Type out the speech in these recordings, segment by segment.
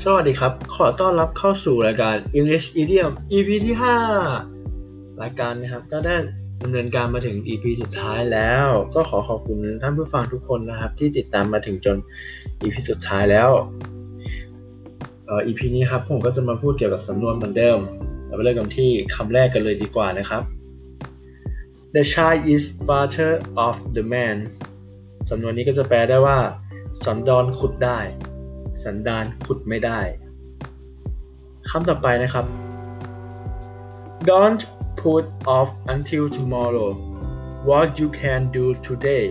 สวัสดีครับ ขอต้อนรับเข้าสู่รายการ English Idiom EP ที่ 5 รายการนะครับก็ได้ดำเนินการมาถึง EP สุดท้ายแล้ว ก็ขอขอบคุณท่านผู้ฟังทุกคนนะครับ ที่ติดตามมาถึงจน EP สุดท้ายแล้วเอ่อ EP นี้ครับผมก็จะมาพูดเกี่ยวกับสำนวนเหมือนเดิม เราไปเริ่มกันที่คำแรกกันเลยดีกว่านะครับ The child is father of the man สำนวนนี้ก็จะแปลได้ว่าสันดอนขุดได้ สันดานขุดไม่ได้คำต่อไปนะครับ Don't put off until tomorrow what you can do today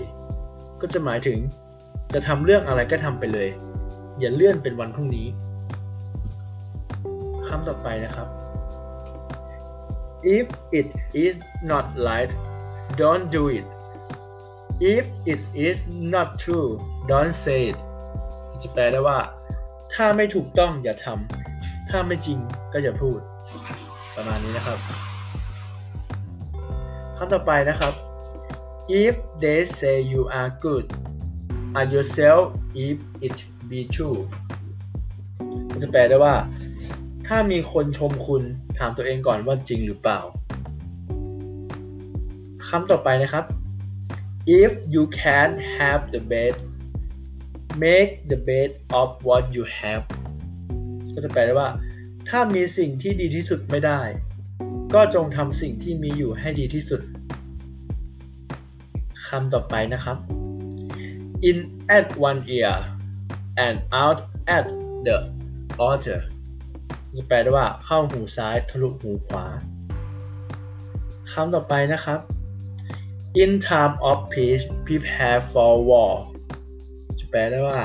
ก็จะหมายถึงจะทำเรื่องอะไรก็ทำไปเลย อย่าเลื่อนเป็นวันพรุ่งนี้คำต่อไปนะครับ If it is not right don't do it if it is not true don't say it จะแปลได้ว่า ถ้าไม่ถูกต้องอย่าทำถ้าไม่จริงก็อย่าพูด ประมาณนี้นะครับคำต่อไปนะครับ if they say you are good are yourself if it be true จะแปลได้ว่า ถ้ามีคนชมคุณถามตัวเองก่อนว่าจริงหรือเปล่าคำต่อไปนะครับ if you can't have the bed make the best of what you have ก็จะแปลได้ว่า ถ้ามีสิ่งที่ดีที่สุดไม่ได้ ก็จงทำสิ่งที่มีอยู่ให้ดีที่สุดคำต่อไปนะครับ in at one ear and out at the other จะแปลได้ว่าเข้าหูซ้ายทะลุหูขวาคำต่อไปนะครับ in time of peace prepare for war แปลได้ว่า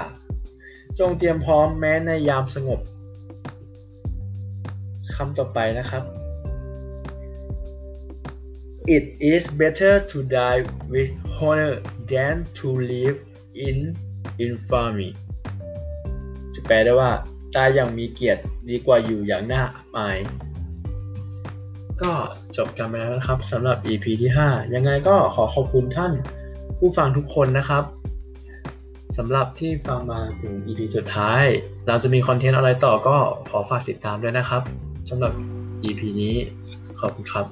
จงเตรียมพร้อมแม้ในยามสงบคำต่อไปนะครับ It is better to die with honor than to live in infamy จะแปลได้ว่า ตายอย่างมีเกียรติดีกว่าอยู่อย่างน่าอับอาย ก็จบกันไปแล้วนะครับสำหรับ EP ที่ 5 ยังไงก็ขอขอบคุณท่านผู้ฟังทุกคนนะครับ สำหรับที่ฟังมาถึง EP สุดท้าย เราจะมีคอนเทนต์อะไรต่อก็ขอฝากติดตามด้วยนะครับสำหรับ EP นี้ขอบคุณครับ